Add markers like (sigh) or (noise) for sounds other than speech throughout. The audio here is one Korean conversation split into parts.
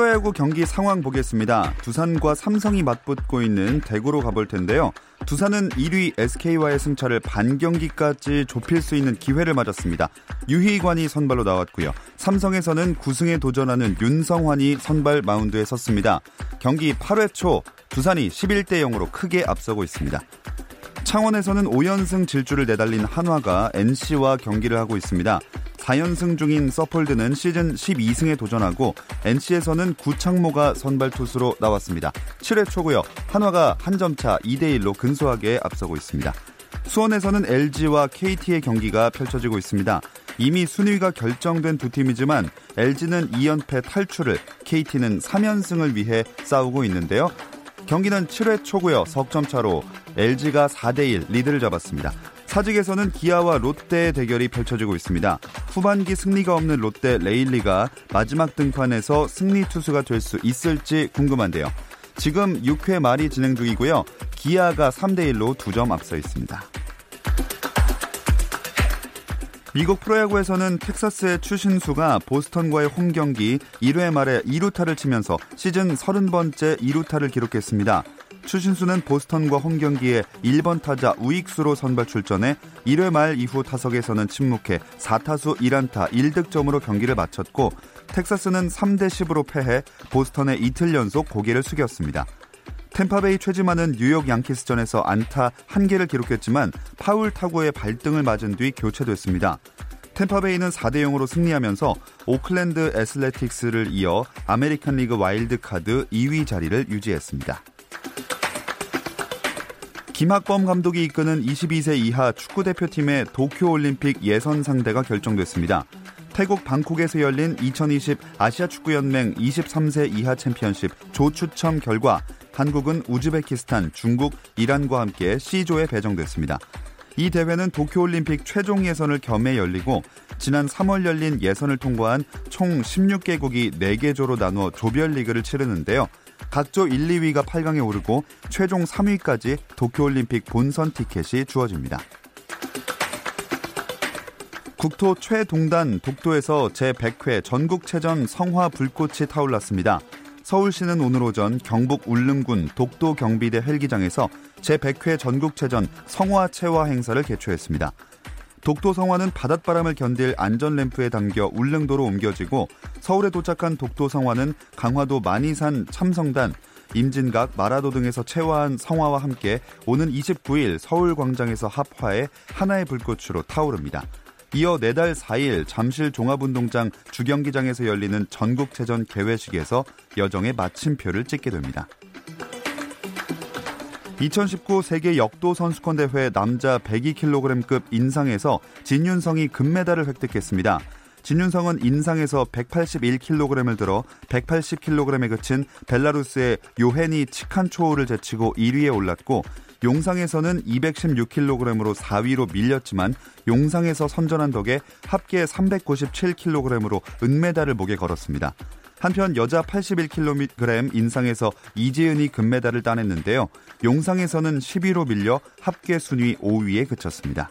프로야구 경기 상황 보겠습니다. 두산과 삼성이 맞붙고 있는 대구로 가볼 텐데요. 두산은 1위 SK와의 승차를 반 경기까지 좁힐 수 있는 기회를 맞았습니다. 유희관이 선발로 나왔고요. 삼성에서는 9승에 도전하는 윤성환이 선발 마운드에 섰습니다. 경기 8회 초 두산이 11대 0으로 크게 앞서고 있습니다. 창원에서는 5연승 질주를 내달린 한화가 NC와 경기를 하고 있습니다. 4연승 중인 서폴드는 시즌 12승에 도전하고 NC에서는 구창모가 선발 투수로 나왔습니다. 7회 초고요. 한화가 한 점 차 2대 1로 근소하게 앞서고 있습니다. 수원에서는 LG와 KT의 경기가 펼쳐지고 있습니다. 이미 순위가 결정된 두 팀이지만 LG는 2연패 탈출을, KT는 3연승을 위해 싸우고 있는데요. 경기는 7회 초고요. 석점 차로 LG가 4대1 리드를 잡았습니다. 사직에서는 기아와 롯데의 대결이 펼쳐지고 있습니다. 후반기 승리가 없는 롯데 레일리가 마지막 등판에서 승리 투수가 될 수 있을지 궁금한데요. 지금 6회 말이 진행 중이고요. 기아가 3대 1로 2점 앞서 있습니다. 미국 프로야구에서는 텍사스의 추신수가 보스턴과의 홈 경기 1회 말에 2루타를 치면서 시즌 30번째 2루타를 기록했습니다. 추신수는 보스턴과 홈 경기에 1번 타자 우익수로 선발 출전해 1회 말 이후 타석에서는 침묵해 4타수 1안타 1득점으로 경기를 마쳤고 텍사스는 3대 10으로 패해 보스턴에 이틀 연속 고개를 숙였습니다. 탬파베이 최지만은 뉴욕 양키스전에서 안타 1개를 기록했지만 파울 타구에 발등을 맞은 뒤 교체됐습니다. 탬파베이는 4대 0으로 승리하면서 오클랜드 애슬레틱스에 이어 아메리칸 리그 와일드카드 2위 자리를 유지했습니다. 김학범 감독이 이끄는 22세 이하 축구 대표팀의 도쿄올림픽 예선 상대가 결정됐습니다. 태국 방콕에서 열린 2020 아시아축구연맹 23세 이하 챔피언십 조추첨 결과 한국은 우즈베키스탄, 중국, 이란과 함께 C조에 배정됐습니다. 이 대회는 도쿄올림픽 최종 예선을 겸해 열리고 지난 3월 열린 예선을 통과한 총 16개국이 4개 조로 나누어 조별리그를 치르는데요. 각조 1, 2위가 8강에 오르고 최종 3위까지 도쿄올림픽 본선 티켓이 주어집니다. 국토 최동단 독도에서 제100회 전국체전 성화 불꽃이 타올랐습니다. 서울시는 오늘 오전 경북 울릉군 독도 경비대 헬기장에서 제100회 전국체전 성화 체화 행사를 개최했습니다. 독도 성화는 바닷바람을 견딜 안전 램프에 담겨 울릉도로 옮겨지고 서울에 도착한 독도 성화는 강화도 만이산 참성단, 임진각, 마라도 등에서 체화한 성화와 함께 오는 29일 서울 광장에서 합화해 하나의 불꽃으로 타오릅니다. 이어 내달 4일 잠실 종합운동장 주경기장에서 열리는 전국체전 개회식에서 여정의 마침표를 찍게 됩니다. 2019 세계 역도 선수권 대회 남자 102kg급 인상에서 진윤성이 금메달을 획득했습니다. 진윤성은 인상에서 181kg을 들어 180kg에 그친 벨라루스의 요헤니 치칸초우를 제치고 1위에 올랐고 용상에서는 216kg으로 4위로 밀렸지만 용상에서 선전한 덕에 합계 397kg으로 은메달을 목에 걸었습니다. 한편 여자 81kg 인상에서 이재은이 금메달을 따냈는데요. 용상에서는 10위로 밀려 합계 순위 5위에 그쳤습니다.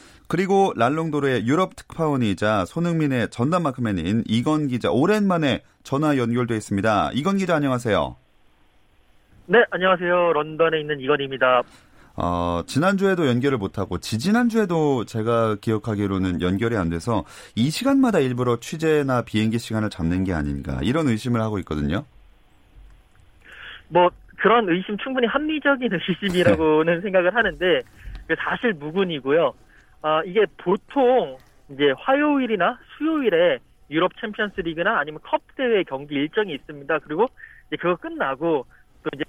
그리고 랄롱도르의 유럽 특파원이자 손흥민의 전담 마크맨인 이건 기자 오랜만에 전화 연결돼 있습니다. 이건 기자 안녕하세요. 네, 안녕하세요. 런던에 있는 이건입니다. 어, 지난주에도 연결을 못하고, 지지난주에도 제가 기억하기로는 연결이 안 돼서, 이 시간마다 일부러 취재나 비행기 시간을 잡는 게 아닌가, 이런 의심을 하고 있거든요. 뭐, 그런 의심 충분히 합리적인 (laughs) 의심이라고는 생각을 하는데, 사실 무근이고요. 아, 이게 보통, 이제 화요일이나 수요일에 유럽 챔피언스 리그나 아니면 컵 대회 경기 일정이 있습니다. 그리고 이제 그거 끝나고, 또 이제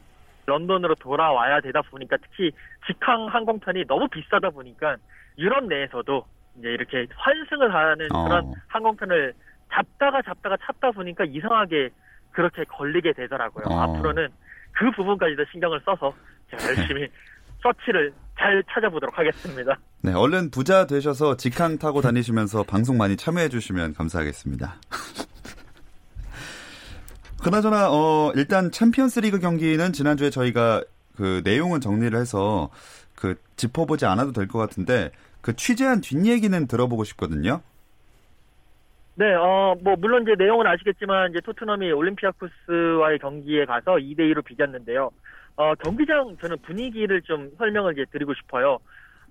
런던으로 돌아와야 되다 보니까 특히 직항 항공편이 너무 비싸다 보니까 유럽 내에서도 이제 이렇게 환승을 하는 어. 그런 항공편을 잡다가 잡다가 찾다 보니까 이상하게 그렇게 걸리게 되더라고요. 어. 앞으로는 그 부분까지도 신경을 써서 제가 열심히 (laughs) 서치를 잘 찾아보도록 하겠습니다. 네, 얼른 부자 되셔서 직항 타고 다니시면서 (laughs) 방송 많이 참여해 주시면 감사하겠습니다. (laughs) 그나저나 어 일단 챔피언스 리그 경기는 지난주에 저희가 그 내용은 정리를 해서 그 짚어보지 않아도 될 것 같은데 그 취재한 뒷얘기는 들어보고 싶거든요. 네, 어, 뭐, 물론 이제 내용은 아시겠지만, 이제 토트넘이 올림피아쿠스와의 경기에 가서 2대2로 비겼는데요. 어, 경기장 저는 분위기를 좀 설명을 이제 드리고 싶어요.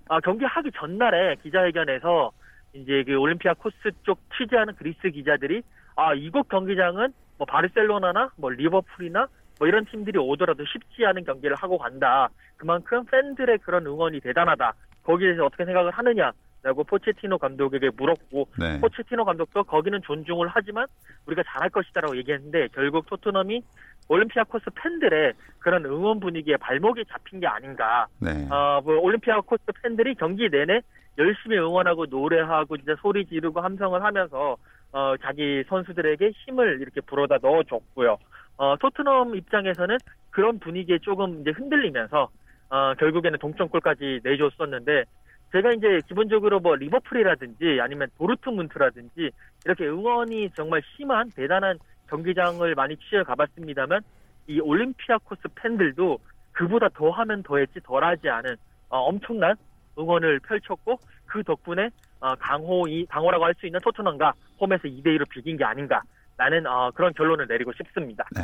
아, 경기 하기 전날에 기자회견에서 이제 그 올림피아 코스 쪽 취재하는 그리스 기자들이 아, 이곳 경기장은 뭐 바르셀로나나 뭐 리버풀이나 뭐 이런 팀들이 오더라도 쉽지 않은 경기를 하고 간다. 그만큼 팬들의 그런 응원이 대단하다. 거기에 대해서 어떻게 생각을 하느냐? 라고 포체티노 감독에게 물었고 네. 포체티노 감독도 거기는 존중을 하지만 우리가 잘할 것이다라고 얘기했는데 결국 토트넘이 올림피아코스 팬들의 그런 응원 분위기에 발목이 잡힌 게 아닌가. 네. 어, 뭐 올림피아코스 팬들이 경기 내내 열심히 응원하고 노래하고 진짜 소리 지르고 함성을 하면서 어, 자기 선수들에게 힘을 이렇게 불어다 넣어줬고요. 어, 토트넘 입장에서는 그런 분위기에 조금 이제 흔들리면서 어, 결국에는 동점골까지 내줬었는데 제가 이제 기본적으로 뭐 리버풀이라든지 아니면 도르트문트라든지 이렇게 응원이 정말 심한 대단한 경기장을 많이 취재 가봤습니다만 이 올림피아코스 팬들도 그보다 더 하면 더했지 덜하지 않은 어, 엄청난 응원을 펼쳤고 그 덕분에 어, 강호 이 강호라고 할 수 있는 토트넘과 홈에서 2대 2로 비긴 게 아닌가 라는 어, 그런 결론을 내리고 싶습니다. 네.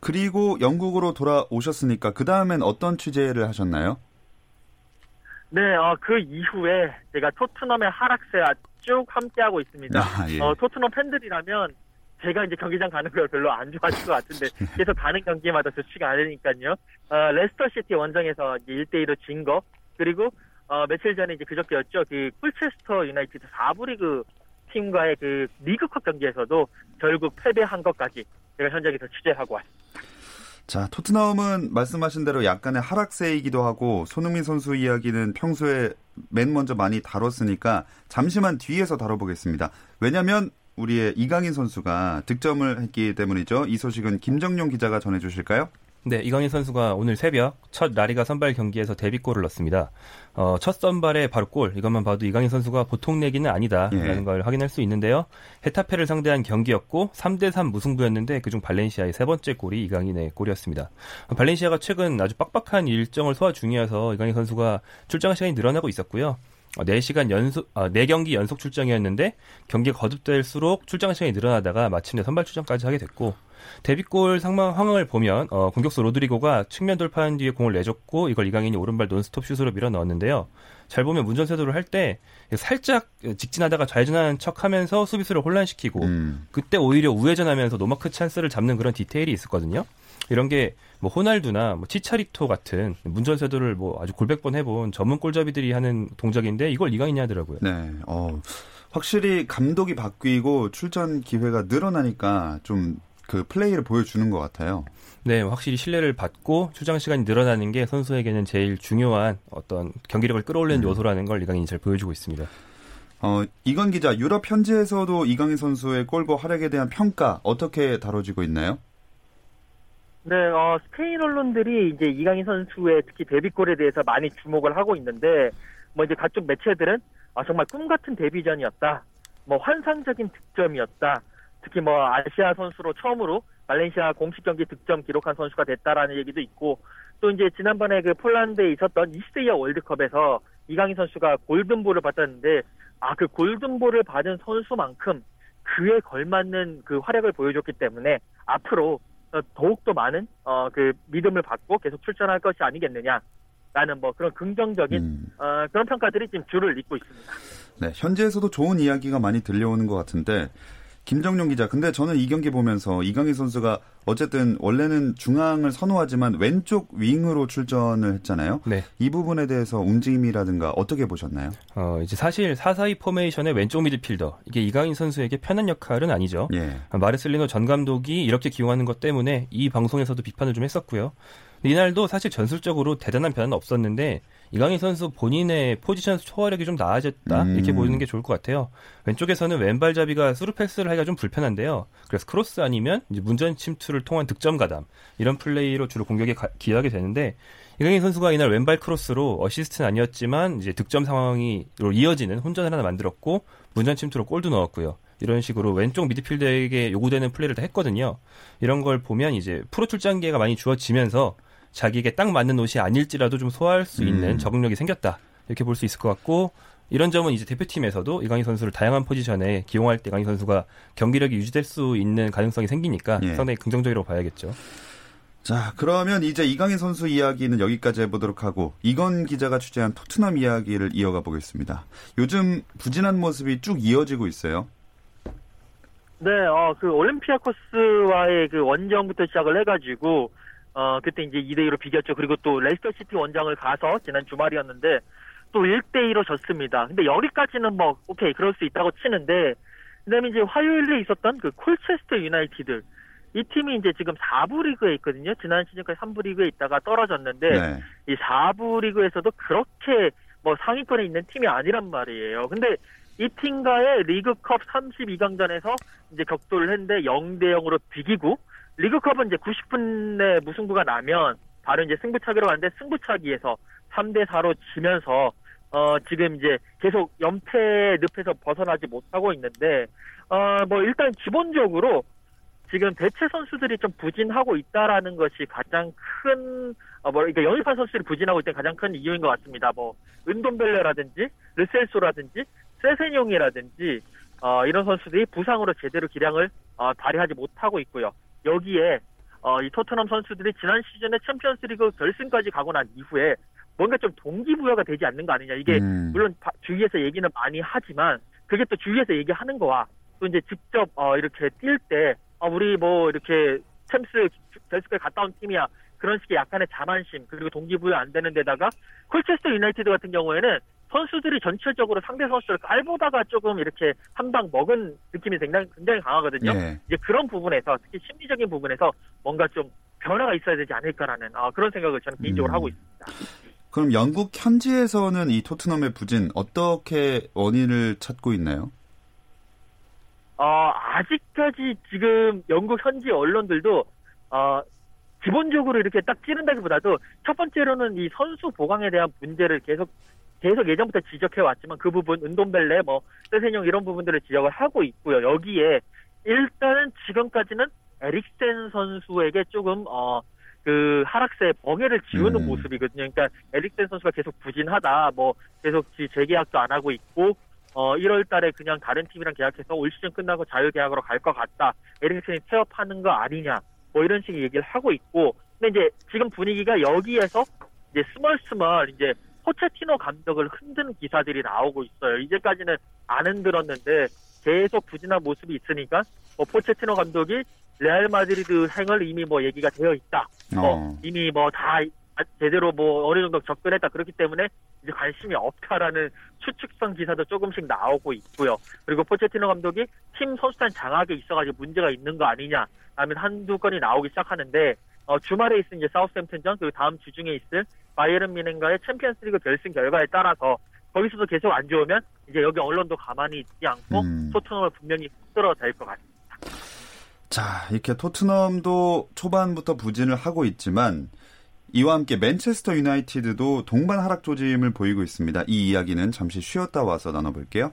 그리고 영국으로 돌아오셨으니까 그 다음엔 어떤 취재를 하셨나요? 네, 어, 그 이후에 제가 토트넘의 하락세와 쭉 함께하고 있습니다. 아, 예. 어, 토트넘 팬들이라면 제가 이제 경기장 가는 걸 별로 안 좋아하실 것 같은데 (laughs) 계속 가는 경기마다 좋지가 않으니까요. 어, 레스터 시티 원정에서 이제 1대2로 진 거, 그리고 어, 며칠 전에 이제 그저께였죠. 그 콜체스터 유나이티드 4부 리그 팀과의 그 리그컵 경기에서도 결국 패배한 것까지 제가 현장에서 취재하고 왔습니다. 자, 토트넘은 말씀하신 대로 약간의 하락세이기도 하고 손흥민 선수 이야기는 평소에 맨 먼저 많이 다뤘으니까 잠시만 뒤에서 다뤄보겠습니다. 왜냐하면 우리의 이강인 선수가 득점을 했기 때문이죠. 이 소식은 김정용 기자가 전해주실까요? 네, 이강인 선수가 오늘 새벽 첫 라리가 선발 경기에서 데뷔골을 넣었습니다. 어, 첫 선발에 바로 골, 이것만 봐도 이강인 선수가 보통 내기는 아니다라는 예. 걸 확인할 수 있는데요. 헤타페를 상대한 경기였고 3대 3 무승부였는데 그중 발렌시아의 세 번째 골이 이강인의 골이었습니다. 어, 발렌시아가 최근 아주 빡빡한 일정을 소화 중이어서 이강인 선수가 출장 시간이 늘어나고 있었고요. 어, 4시간 연속, 아, 4경기 연속 출장이었는데 경기가 거듭될수록 출장 시간이 늘어나다가 마침내 선발 출장까지 하게 됐고 데뷔골 상황 상황을 보면 어, 공격수 로드리고가 측면 돌파한 뒤에 공을 내줬고 이걸 이강인이 오른발 논스톱 슛으로 밀어 넣었는데요. 잘 보면 문전 쇄도를 할 때 살짝 직진하다가 좌회전하는 척하면서 수비수를 혼란시키고 음, 그때 오히려 우회전하면서 노마크 찬스를 잡는 그런 디테일이 있었거든요. 이런 게 뭐 호날두나 뭐 치차리토 같은 문전 쇄도를 뭐 아주 골백 번 해본 전문 골잡이들이 하는 동작인데 이걸 이강인이 하더라고요. 네. 어, 확실히 감독이 바뀌고 출전 기회가 늘어나니까 좀 그 플레이를 보여주는 것 같아요. 네, 확실히 신뢰를 받고 출장 시간이 늘어나는 게 선수에게는 제일 중요한 어떤 경기력을 끌어올리는 음. 요소라는 걸 이강인이 잘 보여주고 있습니다. 어, 이건 기자, 유럽 현지에서도 이강인 선수의 골과 활약에 대한 평가 어떻게 다뤄지고 있나요? 네, 어, 스페인 언론들이 이제 이강인 선수의 특히 데뷔골에 대해서 많이 주목을 하고 있는데, 뭐 이제 각종 매체들은 아, 정말 꿈 같은 데뷔전이었다. 뭐 환상적인 득점이었다. 특히 뭐 아시아 선수로 처음으로 말레이시아 공식 경기 득점 기록한 선수가 됐다라는 얘기도 있고 또 이제 지난번에 그 폴란드에 있었던 20세 이하 월드컵에서 이강인 선수가 골든볼을 받았는데 아 그 골든볼을 받은 선수만큼 그에 걸맞는 그 활약을 보여줬기 때문에 앞으로 어, 더욱더 많은 어, 그 믿음을 받고 계속 출전할 것이 아니겠느냐라는 뭐 그런 긍정적인 음. 어, 그런 평가들이 지금 줄을 잇고 있습니다. 네, 현지에서도 좋은 이야기가 많이 들려오는 것 같은데 김정용 기자, 근데 저는 이 경기 보면서 이강인 선수가 어쨌든 원래는 중앙을 선호하지만 왼쪽 윙으로 출전을 했잖아요. 네. 이 부분에 대해서 움직임이라든가 어떻게 보셨나요? 어, 이제 사실 4-4-2 포메이션의 왼쪽 미드필더 이게 이강인 선수에게 편한 역할은 아니죠. 예. 마르셀리노 전 감독이 이렇게 기용하는 것 때문에 이 방송에서도 비판을 좀 했었고요. 이날도 사실 전술적으로 대단한 변화는 없었는데 이강인 선수 본인의 포지션 소화력이 좀 나아졌다 음. 이렇게 보는 게 좋을 것 같아요. 왼쪽에서는 왼발잡이가 스루 패스를 하기가 좀 불편한데요. 그래서 크로스 아니면 이제 문전 침투를 통한 득점 가담 이런 플레이로 주로 공격에 가- 기여하게 되는데 이강인 선수가 이날 왼발 크로스로 어시스트는 아니었지만 이제 득점 상황이 이어지는 혼전을 하나 만들었고 문전 침투로 골도 넣었고요. 이런 식으로 왼쪽 미드필더에게 요구되는 플레이를 다 했거든요. 이런 걸 보면 이제 프로 출장 기회가 많이 주어지면서 자기에게 딱 맞는 옷이 아닐지라도 좀 소화할 수 있는 음. 적응력이 생겼다. 이렇게 볼 수 있을 것 같고 이런 점은 이제 대표팀에서도 이강인 선수를 다양한 포지션에 기용할 때 이강인 선수가 경기력이 유지될 수 있는 가능성이 생기니까 예. 상당히 긍정적으로 봐야겠죠. 자, 그러면 이제 이강인 선수 이야기는 여기까지 해보도록 하고 이건 기자가 취재한 토트넘 이야기를 이어가 보겠습니다. 요즘 부진한 모습이 쭉 이어지고 있어요. 네, 어, 그 올림피아코스와의 그 원정부터 시작을 해가지고, 어, 그때 이제 2대2로 비겼죠. 그리고 또 레스터시티 원정을 가서 지난 주말이었는데, 또 1대2로 졌습니다. 근데 여기까지는 뭐, 오케이, 그럴 수 있다고 치는데, 그 다음에 이제 화요일에 있었던 그 콜체스터 유나이티드, 이 팀이 이제 지금 4부 리그에 있거든요. 지난 시즌까지 3부 리그에 있다가 떨어졌는데, 네. 이 4부 리그에서도 그렇게 뭐 상위권에 있는 팀이 아니란 말이에요. 근데 이 팀과의 리그컵 32강전에서 이제 격돌을 했는데 0대 0으로 비기고 리그컵은 이제 90분에 무승부가 나면 바로 이제 승부차기로 가는데 승부차기에서 3대 4로 지면서 어 지금 이제 계속 연패 늪에서 벗어나지 못하고 있는데 어 뭐 일단 기본적으로 지금 대체 선수들이 좀 부진하고 있다라는 것이 가장 큰, 어, 뭐, 그러니까 영입한 선수들이 부진하고 있다는 가장 큰 이유인 것 같습니다. 뭐, 은돈벨레라든지, 르셀소라든지, 세세뇽이라든지, 어, 이런 선수들이 부상으로 제대로 기량을, 어, 발휘하지 못하고 있고요. 여기에, 어, 이 토트넘 선수들이 지난 시즌에 챔피언스 리그 결승까지 가고 난 이후에 뭔가 좀 동기부여가 되지 않는 거 아니냐. 이게, 음. 물론 바- 주위에서 얘기는 많이 하지만 그게 또 주위에서 얘기하는 거와 또 이제 직접 어 이렇게 뛸때 어, 우리 뭐 이렇게 챔스 결승까지 갔다 온 팀이야 그런 식의 약간의 자만심 그리고 동기부여 안 되는 데다가 콜체스터 유나이티드 같은 경우에는 선수들이 전체적으로 상대 선수를 깔보다가 조금 이렇게 한 방 먹은 느낌이 굉장히 굉장히 강하거든요. 예. 이제 그런 부분에서 특히 심리적인 부분에서 뭔가 좀 변화가 있어야 되지 않을까라는 어, 그런 생각을 저는 개인적으로 음. 하고 있습니다. 그럼 영국 현지에서는 이 토트넘의 부진 어떻게 원인을 찾고 있나요? 어, 아직까지 지금 영국 현지 언론들도, 어, 기본적으로 이렇게 딱 찌른다기보다도 첫 번째로는 이 선수 보강에 대한 문제를 계속, 계속 예전부터 지적해 왔지만 그 부분, 은돈벨레, 뭐, 세세뇽 이런 부분들을 지적을 하고 있고요. 여기에 일단은 지금까지는 에릭센 선수에게 조금, 어, 그 하락세의 멍해를 지우는 음. 모습이거든요. 그러니까 에릭센 선수가 계속 부진하다, 뭐 계속 지- 재계약도 안 하고 있고 어, 1월 달에 그냥 다른 팀이랑 계약해서 올 시즌 끝나고 자유계약으로 갈 것 같다. 에릭슨이 태업하는 거 아니냐. 뭐 이런 식의 얘기를 하고 있고. 근데 이제 지금 분위기가 여기에서 이제 스멀스멀 이제 포체티노 감독을 흔드는 기사들이 나오고 있어요. 이제까지는 안 흔들었는데 계속 부진한 모습이 있으니까 뭐 포체티노 감독이 레알 마드리드 행을 이미 뭐 얘기가 되어 있다. 뭐 어. 이미 뭐 다 제대로 뭐 어느 정도 접근했다 그렇기 때문에 이제 관심이 없다라는 추측성 기사도 조금씩 나오고 있고요. 그리고 포체티노 감독이 팀 선수단 장악에 있어가지고 문제가 있는 거 아니냐 하면 한두 건이 나오기 시작하는데 어, 주말에 있을 이제 사우스햄튼전 그리고 다음 주 중에 있을 바이에른 뮌헨과의 챔피언스리그 결승 결과에 따라서 거기서도 계속 안 좋으면 이제 여기 언론도 가만히 있지 않고 음. 토트넘을 분명히 흔들어 댈것 같습니다. 자, 이렇게 토트넘도 초반부터 부진을 하고 있지만 이와 함께 맨체스터 유나이티드도 동반 하락 조짐을 보이고 있습니다. 이 이야기는 잠시 쉬었다 와서 나눠볼게요.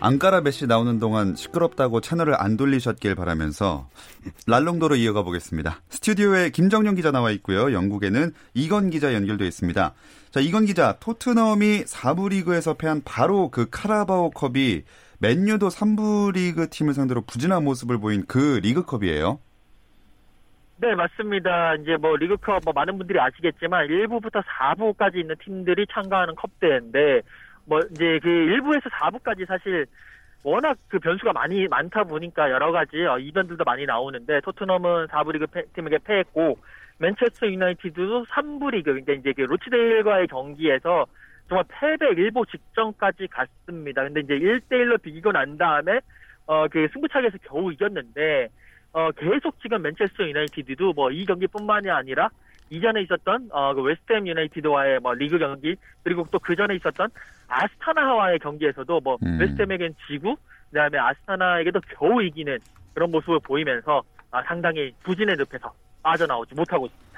앙까라 메시 나오는 동안 시끄럽다고 채널을 안 돌리셨길 바라면서 랄롱도로 이어가 보겠습니다. 스튜디오에 김정용 기자 나와 있고요. 영국에는 이건 기자 연결돼 있습니다. 자, 이건 기자, 토트넘이 4부 리그에서 패한 바로 그 카라바오 컵이 맨유도 3부 리그 팀을 상대로 부진한 모습을 보인 그 리그컵이에요. 네, 맞습니다. 이제 뭐 리그컵 뭐 많은 분들이 아시겠지만 1부부터 4부까지 있는 팀들이 참가하는 컵대회인데 뭐 이제 그 1부에서 4부까지 사실 워낙 그 변수가 많이 많다 보니까 여러 가지 어, 이변들도 많이 나오는데 토트넘은 4부 리그 패, 팀에게 패했고 맨체스터 유나이티드도 3부 리그 그러니까 이제 그 로치데일과의 경기에서 정말 패배 일보 직전까지 갔습니다. 근데 이제 1대1로 비기고 난 다음에 어 그 승부차기에서 겨우 이겼는데 어 계속 지금 맨체스터 유나이티드도 뭐 이 경기뿐만이 아니라 이전에 있었던 어 그 웨스트햄 유나이티드와의 뭐 리그 경기 그리고 또 그 전에 있었던 아스타나와의 경기에서도 뭐 음. 웨스트햄에겐 지고 그다음에 아스타나에게도 겨우 이기는 그런 모습을 보이면서 아, 상당히 부진의 늪에서 빠져나오지 못하고 있습니다.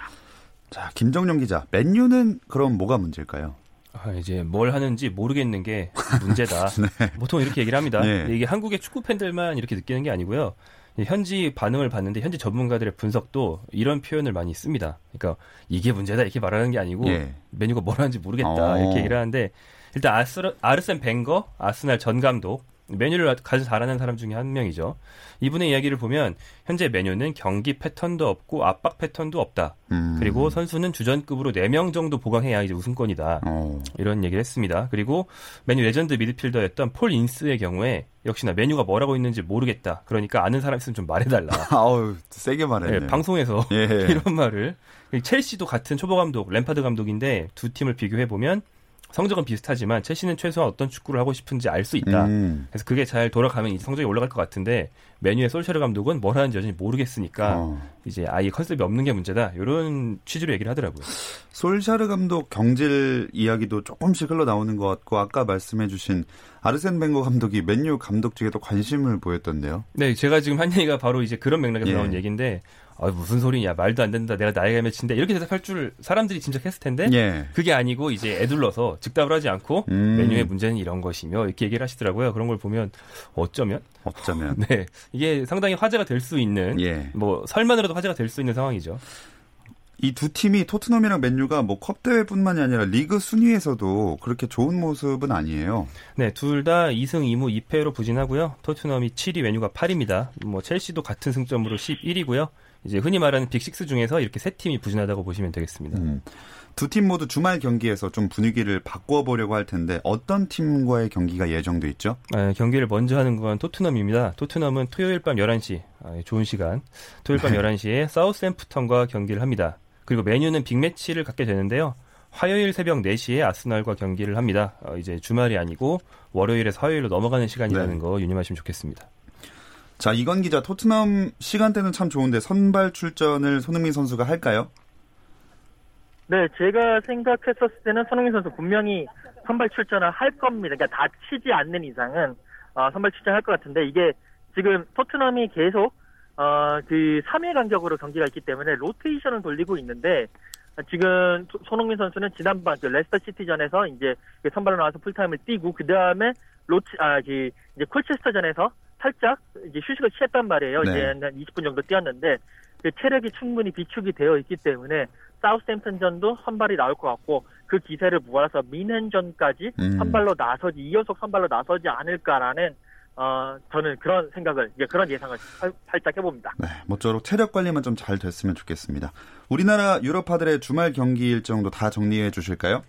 자, 김정용 기자, 맨유는 그럼 뭐가 문제일까요? 아, 이제 뭘 하는지 모르겠는 게 문제다. (laughs) 네. 보통 이렇게 얘기를 합니다. 예. 근데 이게 한국의 축구 팬들만 이렇게 느끼는 게 아니고요. 이 현지 반응을 봤는데 현지 전문가들의 분석도 이런 표현을 많이 씁니다. 그러니까 이게 문제다 이렇게 말하는 게 아니고 예. 메뉴가 뭘 하는지 모르겠다 어. 이렇게 얘기를 하는데 일단 아스, 아르센 벵거 아스날 전 감독 맨유를 가장 잘하는 사람 중에 한 명이죠. 이분의 이야기를 보면 현재 맨유는 경기 패턴도 없고 압박 패턴도 없다. 음. 그리고 선수는 주전급으로 4명 정도 보강해야 이제 우승권이다. 어. 이런 얘기를 했습니다. 그리고 맨유 레전드 미드필더였던 폴 인스의 경우에 역시나 맨유가 뭐하고 있는지 모르겠다. 그러니까 아는 사람 있으면 좀 말해달라. (laughs) 아우, 세게 말했네. 네, 방송에서 예. (laughs) 이런 말을 첼시도 같은 초보 감독 램파드 감독인데 두 팀을 비교해 보면 성적은 비슷하지만 첼시는 최소한 어떤 축구를 하고 싶은지 알 수 있다. 음. 그래서 그게 잘 돌아가면 성적이 올라갈 것 같은데 메뉴의 솔샤르 감독은 뭘 하는지 여전히 모르겠으니까 어. 이제 아예 컨셉이 없는 게 문제다. 이런 취지로 얘기를 하더라고요. 솔샤르 감독 경질 이야기도 조금씩 흘러나오는 것 같고 아까 말씀해주신 아르센 벵거 감독이 맨유 감독직에도 관심을 보였던데요. 네, 제가 지금 한 얘기가 바로 이제 그런 맥락에서 예. 나온 얘기인데, 아, 무슨 소리냐, 말도 안 된다, 내가 나이가 몇인데, 이렇게 대답할 줄 사람들이 짐작했을 텐데, 예. 그게 아니고 이제 애둘러서 즉답을 하지 않고, 음. 메뉴의 문제는 이런 것이며, 이렇게 얘기를 하시더라고요. 그런 걸 보면, 어쩌면, 어쩌면. (laughs) 네, 이게 상당히 화제가 될 수 있는, 예. 뭐, 설만으로도 화제가 될 수 있는 상황이죠. 이두 팀이 토트넘이랑 맨유가 뭐 컵 대회뿐만이 아니라 리그 순위에서도 그렇게 좋은 모습은 아니에요. 네, 둘 다 2승 2무 2패로 부진하고요. 토트넘이 7위, 메뉴가 8위입니다. 뭐, 첼시도 같은 승점으로 11위고요. 이제 흔히 말하는 빅6 중에서 이렇게 세 팀이 부진하다고 보시면 되겠습니다. 음. 두팀 모두 주말 경기에서 좀 분위기를 바꿔보려고 할 텐데 어떤 팀과의 경기가 예정돼 있죠? 아, 경기를 먼저 하는 건 토트넘입니다. 토트넘은 토요일 밤 11시, 아, 좋은 시간. 토요일 밤 11시에 사우스햄프턴과 경기를 합니다. 그리고 메뉴는 빅매치를 갖게 되는데요. 화요일 새벽 4시에 아스날과 경기를 합니다. 어, 이제 주말이 아니고 월요일에서 화요일로 넘어가는 시간이라는 네. 거 유념하시면 좋겠습니다. 자, 이건 기자 토트넘 시간대는 참 좋은데 선발 출전을 손흥민 선수가 할까요? 네, 제가 생각했었을 때는 손흥민 선수 분명히 선발 출전을 할 겁니다. 그러니까 다치지 않는 이상은 어, 선발 출전할 것 같은데 이게 지금 토트넘이 계속 어, 그 3일 간격으로 경기가 있기 때문에 로테이션을 돌리고 있는데 지금 소- 손흥민 선수는 지난번 그 레스터 시티전에서 이제 그 선발로 나와서 풀타임을 뛰고 그 다음에 로치 아그 이제 콜체스터전에서 살짝 이제 휴식을 취했단 말이에요. 네. 이제 한 20분 정도 뛰었는데 그 체력이 충분히 비축이 되어 있기 때문에 사우스햄튼전도 선발이 나올 것 같고 그 기세를 모아서 뮌헨전까지 음. 선발로 나서지 2연속 선발로 나서지 않을까라는 어 저는 그런 생각을 이제 그런 예상을 살- 살짝 해봅니다. 네, 모쪼록 체력 관리만 좀 잘 됐으면 좋겠습니다. 우리나라 유럽파들의 주말 경기 일정도 다 정리해 주실까요?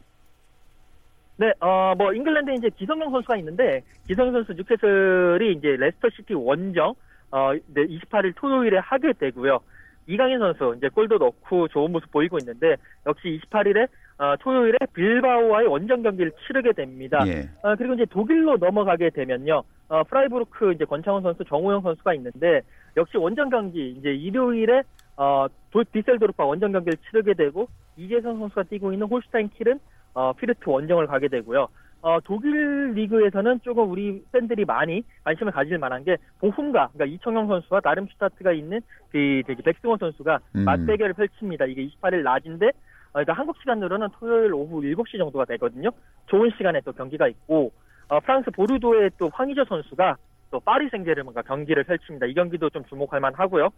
네, 어, 뭐, 잉글랜드에 이제 기성용 선수가 있는데, 기성용 선수 뉴캐슬이 이제 레스터시티 원정, 어, 네, 28일 토요일에 하게 되고요. 이강인 선수, 이제 골도 넣고 좋은 모습 보이고 있는데, 역시 28일에, 어, 토요일에 빌바오와의 원정 경기를 치르게 됩니다. 예. 어, 그리고 이제 독일로 넘어가게 되면요. 어, 프라이부르크 이제 권창훈 선수, 정우영 선수가 있는데 역시 원정 경기 이제 일요일에 어, 도, 뒤셀도르프 원정 경기를 치르게 되고 이재성 선수가 뛰고 있는 홀슈타인 킬은 어, 피르트 원정을 가게 되고요. 어, 독일 리그에서는 조금 우리 팬들이 많이 관심을 가질 만한 게 보훔과, 그러니까 이청용 선수와 다름슈타트가 있는 그 저기 백승호 선수가 음. 맞대결을 펼칩니다. 이게 28일 낮인데 어, 그러니까 한국 시간으로는 토요일 오후 7시 정도가 되거든요. 좋은 시간에 또 경기가 있고 어, 프랑스 보르도의 또 황의조 선수가 또 파리 생제르맹과 경기를 펼칩니다. 이 경기도 좀 주목할 만하고요.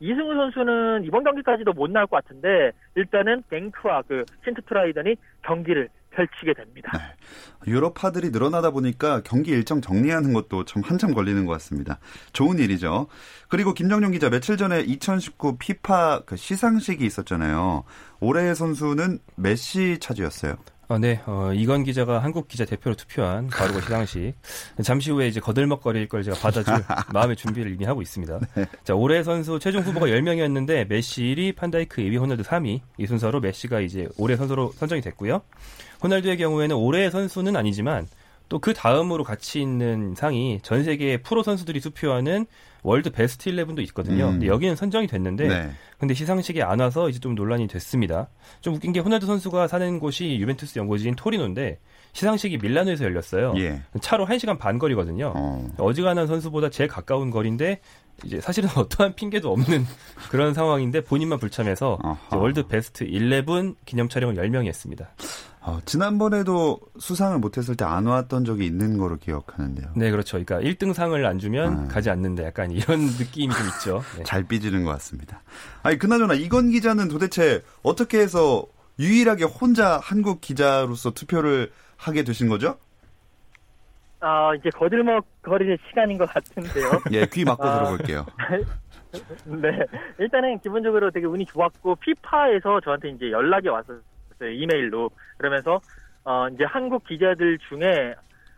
이승우 선수는 이번 경기까지도 못 나올 것 같은데 일단은 갱크와 그 신트트라이던이 경기를 펼치게 됩니다. 유럽파들이 늘어나다 보니까 경기 일정 정리하는 것도 참 한참 걸리는 것 같습니다. 좋은 일이죠. 그리고 김정용 기자 며칠 전에 2019 피파 그 시상식이 있었잖아요. 올해의 선수는 메시 차지였어요. 어, 네, 어, 이건 기자가 한국 기자 대표로 투표한 바로 그 시상식. 잠시 후에 이제 거들먹거릴 걸 제가 받아줄 (laughs) 마음의 준비를 이미 하고 있습니다. 자, 올해 선수 최종 후보가 10명이었는데 메시 1위, 판다이크 2위, 호날두 3위. 이 순서로 메시가 이제 올해 선수로 선정이 됐고요. 호날두의 경우에는 올해의 선수는 아니지만 또 그 다음으로 같이 있는 상이 전 세계 프로 선수들이 투표하는 월드 베스트 11도 있거든요. 음. 근데 여기는 선정이 됐는데 네. 근데 시상식에 안 와서 이제 좀 논란이 됐습니다. 좀 웃긴 게 호날두 선수가 사는 곳이 유벤투스 연고지인 토리노인데 시상식이 밀라노에서 열렸어요. 예. 차로 1시간 반 거리거든요. 어. 어지간한 선수보다 제일 가까운 거리인데 이제 사실은 (laughs) 어떠한 핑계도 없는 그런 상황인데 본인만 불참해서 월드 베스트 11 기념 촬영을 10명이 했습니다. 어, 지난번에도 수상을 못했을 때 안 왔던 적이 있는 거로 기억하는데요. 네, 그렇죠. 그러니까 1등 상을 안 주면 아. 가지 않는다. 약간 이런 (laughs) 느낌이 좀 있죠. 네. 잘 삐지는 것 같습니다. 아니 그나저나 이건 기자는 도대체 어떻게 해서 유일하게 혼자 한국 기자로서 투표를 하게 되신 거죠? 아 이제 거들먹거리는 시간인 것 같은데요. (laughs) 예, 귀 막고 아. 들어볼게요. (laughs) 네. 일단은 기본적으로 되게 운이 좋았고, 피파에서 저한테 이제 연락이 왔었어요. 이메일로. 그러면서, 어, 이제 한국 기자들 중에,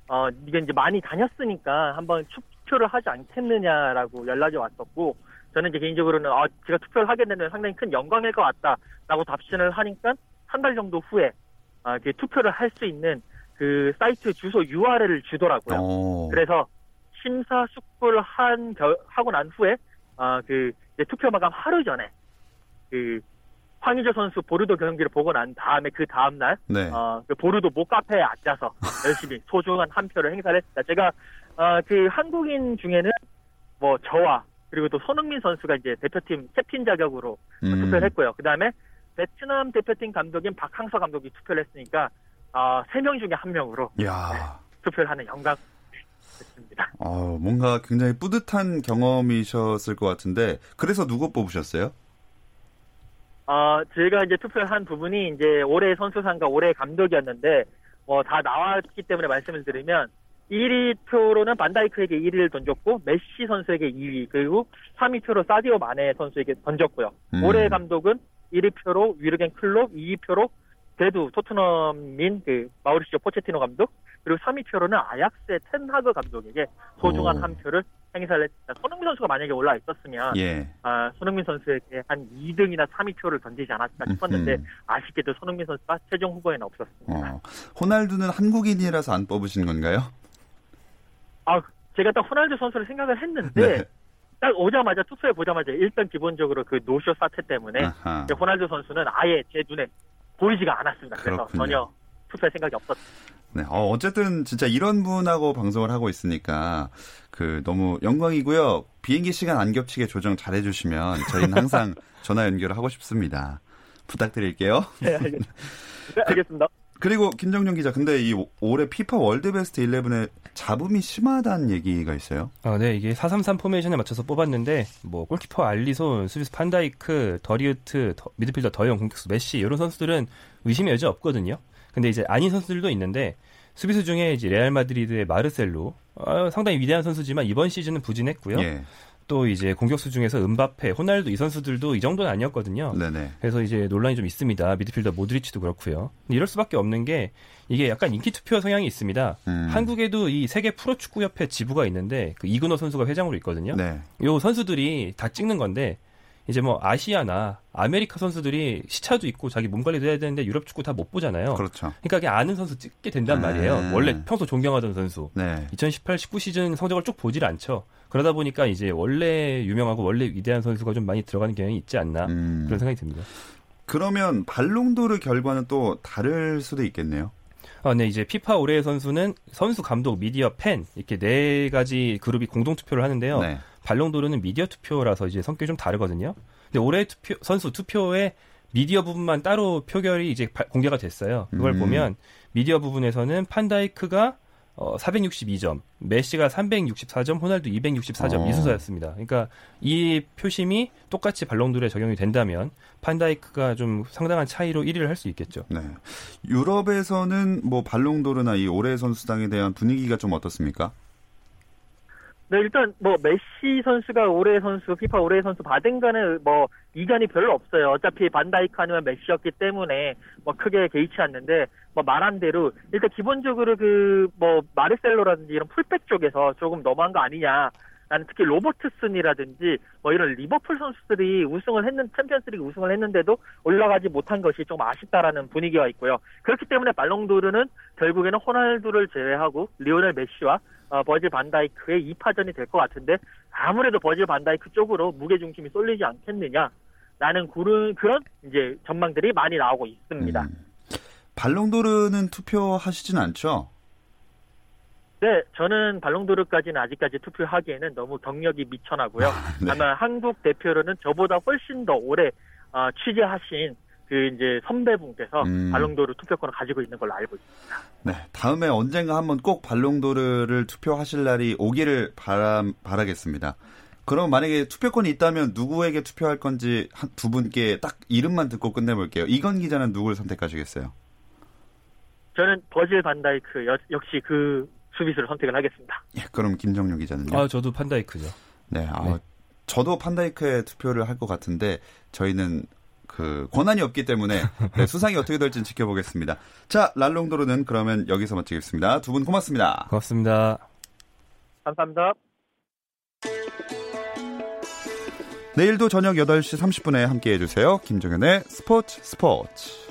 어, 이게 이제 많이 다녔으니까 한번 투표를 하지 않겠느냐라고 연락이 왔었고, 저는 이제 개인적으로는, 아, 제가 투표를 하게 되면 상당히 큰 영광일 것 같다라고 답신을 하니까, 한 달 정도 후에, 아, 그 투표를 할 수 있는 그 사이트 주소 URL을 주더라고요. 어. 그래서 심사숙고를 한 결- 하고 난 후에 아그 투표 마감 하루 전에 그 황의조 선수 보르도 경기를 보고 난 다음에 그 다음 날 네. 어, 그 보르도 모 카페에 앉아서 (laughs) 열심히 소중한 한 표를 행사를 했습니다. 제가 어, 그 한국인 중에는 뭐 저와 그리고 또 손흥민 선수가 이제 대표팀 캡틴 자격으로 음. 투표를 했고요. 그 다음에 베트남 대표팀 감독인 박항서 감독이 투표를 했으니까 어, 3명 중에 한 명으로 야, 투표를 하는 영광이었습니다. 어, 뭔가 굉장히 뿌듯한 경험이셨을 것 같은데 그래서 누구 뽑으셨어요? 어, 제가 이제 투표를 한 부분이 이제 올해 선수상과 올해 감독이었는데, 뭐, 다 나왔기 때문에 말씀을 드리면, 1위 표로는 반다이크에게 1위를 던졌고, 메시 선수에게 2위, 그리고 3위 표로 사디오 마네 선수에게 던졌고요. 음. 올해 감독은 1위 표로 위르겐 클롭, 2위 표로 대두 토트넘인 그 마우리시오 포체티노 감독, 그리고 3위 표로는 아약스의 텐하그 감독에게 소중한 오. 한 표를 행사를 했습니다. 손흥민 선수가 만약에 올라 있었으면 예. 아, 손흥민 선수에게 한 2등이나 3위 표를 던지지 않았을까 싶었는데 음흠. 아쉽게도 손흥민 선수가 최종 후보에는 없었습니다. 어. 호날두는 한국인이라서 안 뽑으신 건가요? 아, 제가 딱 호날두 선수를 생각을 했는데 네. 딱 오자마자 투표해 보자마자 일단 기본적으로 그 노쇼 사태 때문에 아하. 호날두 선수는 아예 제 눈에 보이지가 않았습니다. 그래서 그렇군요. 전혀 투표할 생각이 없었습니다. 네, 어, 어쨌든 진짜 이런 분하고 방송을 하고 있으니까 그 너무 영광이고요. 비행기 시간 안 겹치게 조정 잘 해주시면 저희는 (laughs) 항상 전화 연결을 하고 싶습니다. 부탁드릴게요. 네, 알겠습니다. 네, 알겠습니다. 그리고 김정용 기자, 근데 이 오- 올해 피파 월드 베스트 11에 잡음이 심하다는 얘기가 있어요. 아, 네, 이게 433 포메이션에 맞춰서 뽑았는데 뭐 골키퍼 알리손, 수비수 판다이크, 더리흐트, 더- 미드필더 더용, 공격수 메시 이런 선수들은 의심의 여지 없거든요. 근데 이제 아닌 선수들도 있는데 수비수 중에 이제 레알 마드리드의 마르셀로 어, 상당히 위대한 선수지만 이번 시즌은 부진했고요. 예. 또 이제 공격수 중에서 은바페, 호날두 이 선수들도 이 정도는 아니었거든요. 네네. 그래서 이제 논란이 좀 있습니다. 미드필더 모드리치도 그렇고요. 이럴 수밖에 없는 게 이게 약간 인기 투표 성향이 있습니다. 음. 한국에도 이 세계 프로축구협회 지부가 있는데 그 이근호 선수가 회장으로 있거든요. 네. 요 선수들이 다 찍는 건데 이제 뭐 아시아나 아메리카 선수들이 시차도 있고 자기 몸 관리도 해야 되는데 유럽 축구 다 못 보잖아요. 그렇죠. 그러니까 그냥 아는 선수 찍게 된단 네. 말이에요. 원래 평소 존경하던 선수. 네. 2018, 19 시즌 성적을 쭉 보질 않죠. 그러다 보니까 이제 원래 유명하고 원래 위대한 선수가 좀 많이 들어가는 경향이 있지 않나 음. 그런 생각이 듭니다. 그러면 발롱도르 결과는 또 다를 수도 있겠네요. 아, 네, 이제 피파 올해의 선수는 선수, 감독, 미디어, 팬 이렇게 네 가지 그룹이 공동 투표를 하는데요. 네. 발롱도르는 미디어 투표라서 이제 성격이 좀 다르거든요. 근데 올해 투표 선수 투표에 미디어 부분만 따로 표결이 이제 발- 공개가 됐어요. 그걸 음. 보면 미디어 부분에서는 판다이크가 어, 462점, 메시가 364점, 호날두 264점 어. 이 순서였습니다. 그러니까 이 표심이 똑같이 발롱도르에 적용이 된다면 판다이크가 좀 상당한 차이로 1위를 할 수 있겠죠. 네. 유럽에서는 뭐 발롱도르나 이 올해 선수당에 대한 분위기가 좀 어떻습니까? 네, 일단 뭐 메시 선수가 올해 선수, 피파 올해 선수 받은 거는 뭐 이견이 별로 없어요. 어차피 반다이크 아니면 메시였기 때문에 뭐 크게 개의치 않는데 뭐 말한 대로 일단 기본적으로 그 뭐 마르셀로라든지 이런 풀백 쪽에서 조금 너무한 거 아니냐. 나는 특히 로버트슨이라든지 뭐 이런 리버풀 선수들이 우승을 했는 챔피언스리그 우승을 했는데도 올라가지 못한 것이 좀 아쉽다라는 분위기가 있고요. 그렇기 때문에 발롱도르는 결국에는 호날두를 제외하고 리오넬 메시와 어, 버질 반다이크의 2파전이 될 것 같은데 아무래도 버질 반다이크 쪽으로 무게 중심이 쏠리지 않겠느냐라는 그런 그런 이제 전망들이 많이 나오고 있습니다. 음. 발롱도르는 투표하시진 않죠? 네, 저는 발롱도르까지는 아직까지 투표하기에는 너무 경력이 미천하고요. 네. 아마 한국 대표로는 저보다 훨씬 더 오래 어, 취재하신 그 이제 선배분께서 음. 발롱도르 투표권을 가지고 있는 걸로 알고 있습니다. 네. 다음에 언젠가 한번 꼭 발롱도르를 투표하실 날이 오기를 바라, 바라겠습니다. 그럼 만약에 투표권이 있다면 누구에게 투표할 건지 한 두 분께 딱 이름만 듣고 끝내볼게요. 이건 기자는 누구를 선택하시겠어요? 저는 버질 반다이크 여- 역시 그 수비수를 선택을 하겠습니다. 예, 그럼 김정용 기자는요? 아, 저도 판다이크죠. 네, 아, 네. 저도 판다이크에 투표를 할 것 같은데 저희는 그 권한이 없기 때문에 네, (laughs) 수상이 어떻게 될지는 지켜보겠습니다. 자, 랄롱도르는 그러면 여기서 마치겠습니다. 두 분 고맙습니다. 고맙습니다. 감사합니다. 내일도 저녁 8시 30분에 함께 해주세요. 김정현의 스포츠 스포츠.